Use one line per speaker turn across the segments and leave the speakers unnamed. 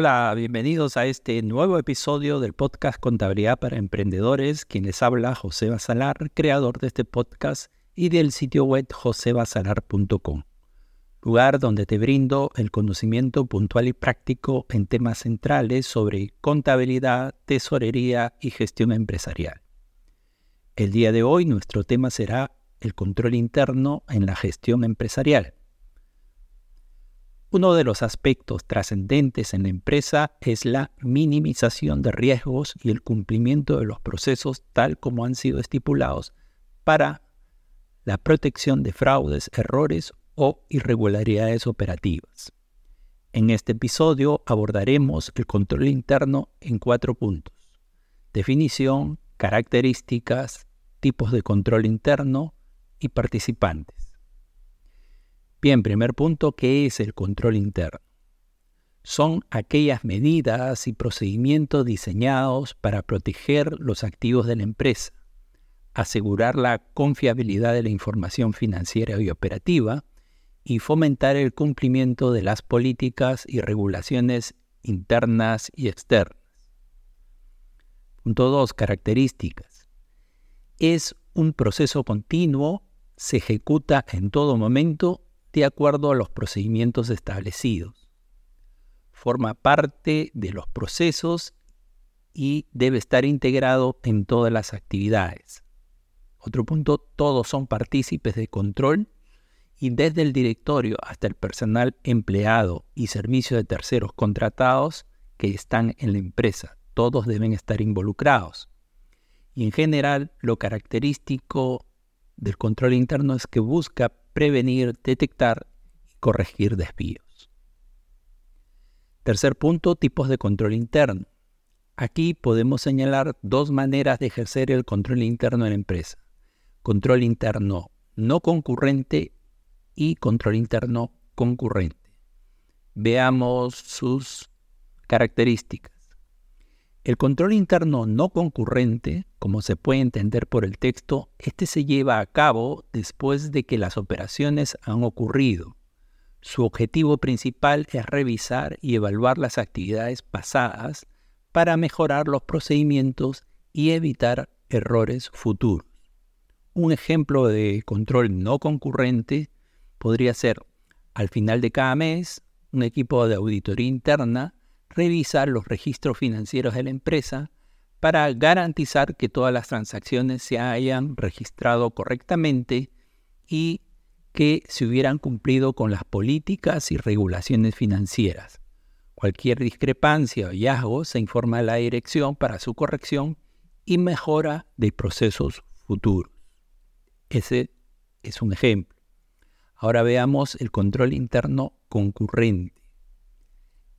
Hola, bienvenidos a este nuevo episodio del podcast Contabilidad para Emprendedores. Quien les habla, José Basalar, creador de este podcast y del sitio web josebasalar.com, lugar donde te brindo el conocimiento puntual y práctico en temas centrales sobre contabilidad, tesorería y gestión empresarial. El día de hoy nuestro tema será el control interno en la gestión empresarial. Uno de los aspectos trascendentes en la empresa es la minimización de riesgos y el cumplimiento de los procesos tal como han sido estipulados para la protección de fraudes, errores o irregularidades operativas. En este episodio abordaremos el control interno en cuatro puntos. Definición, características, tipos de control interno y participantes. Bien, primer punto, ¿qué es el control interno? Son aquellas medidas y procedimientos diseñados para proteger los activos de la empresa, asegurar la confiabilidad de la información financiera y operativa y fomentar el cumplimiento de las políticas y regulaciones internas y externas. Punto 2. Características. Es un proceso continuo, se ejecuta en todo momento de acuerdo a los procedimientos establecidos. Forma parte de los procesos y debe estar integrado en todas las actividades. Otro punto, todos son partícipes de control y desde el directorio hasta el personal empleado y servicio de terceros contratados que están en la empresa, todos deben estar involucrados. Y en general, lo característico del control interno es que busca prevenir, detectar y corregir desvíos. Tercer punto, tipos de control interno. Aquí podemos señalar dos maneras de ejercer el control interno en la empresa. Control interno no concurrente y control interno concurrente. Veamos sus características. El control interno no concurrente, como se puede entender por el texto, este se lleva a cabo después de que las operaciones han ocurrido. Su objetivo principal es revisar y evaluar las actividades pasadas para mejorar los procedimientos y evitar errores futuros. Un ejemplo de control no concurrente podría ser, al final de cada mes, un equipo de auditoría interna revisar los registros financieros de la empresa para garantizar que todas las transacciones se hayan registrado correctamente y que se hubieran cumplido con las políticas y regulaciones financieras. Cualquier discrepancia o hallazgo se informa a la dirección para su corrección y mejora de procesos futuros. Ese es un ejemplo. Ahora veamos el control interno concurrente.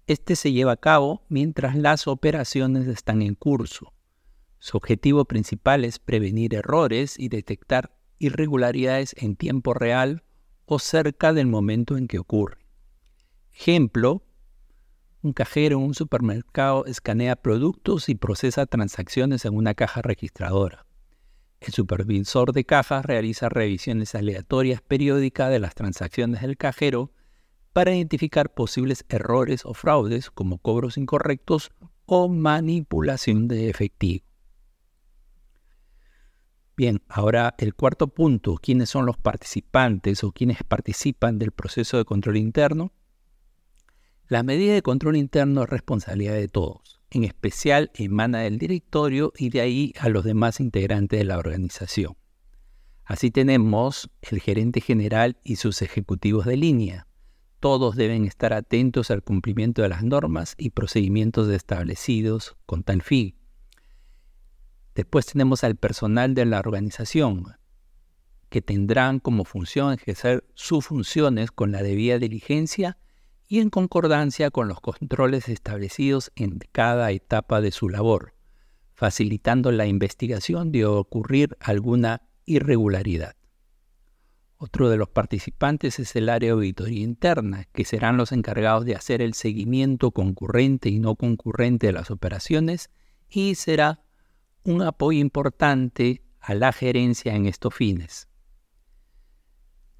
Este se lleva a cabo mientras las operaciones están en curso. Su objetivo principal es prevenir errores y detectar irregularidades en tiempo real o cerca del momento en que ocurre. Ejemplo, un cajero en un supermercado escanea productos y procesa transacciones en una caja registradora. El supervisor de cajas realiza revisiones aleatorias periódicas de las transacciones del cajero para identificar posibles errores o fraudes como cobros incorrectos o manipulación de efectivo. Bien, ahora el cuarto punto, ¿quiénes son los participantes o quienes participan del proceso de control interno? La medida de control interno es responsabilidad de todos, en especial emana del directorio y de ahí a los demás integrantes de la organización. Así tenemos el gerente general y sus ejecutivos de línea, todos deben estar atentos al cumplimiento de las normas y procedimientos establecidos con tal fin. Después tenemos al personal de la organización, que tendrán como función ejercer sus funciones con la debida diligencia y en concordancia con los controles establecidos en cada etapa de su labor, facilitando la investigación de ocurrir alguna irregularidad. Otro de los participantes es el área de auditoría interna, que serán los encargados de hacer el seguimiento concurrente y no concurrente de las operaciones y será un apoyo importante a la gerencia en estos fines.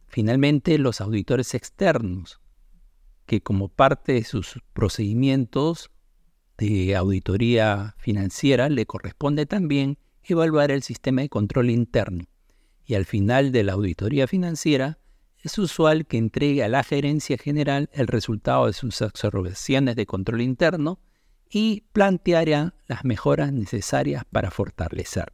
Finalmente, los auditores externos, que como parte de sus procedimientos de auditoría financiera le corresponde también evaluar el sistema de control interno y al final de la auditoría financiera es usual que entregue a la gerencia general el resultado de sus observaciones de control interno y planteará las mejoras necesarias para fortalecer.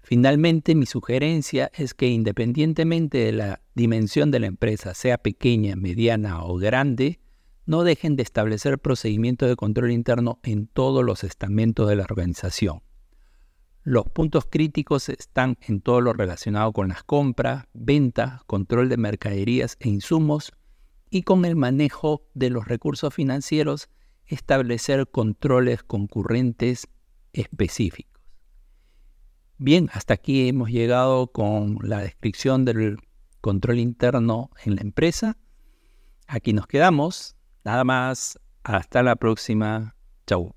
Finalmente, mi sugerencia es que independientemente de la dimensión de la empresa, sea pequeña, mediana o grande, no dejen de establecer procedimientos de control interno en todos los estamentos de la organización. Los puntos críticos están en todo lo relacionado con las compras, ventas, control de mercaderías e insumos y con el manejo de los recursos financieros, establecer controles concurrentes específicos. Bien, hasta aquí hemos llegado con la descripción del control interno en la empresa. Aquí nos quedamos. Nada más. Hasta la próxima. Chau.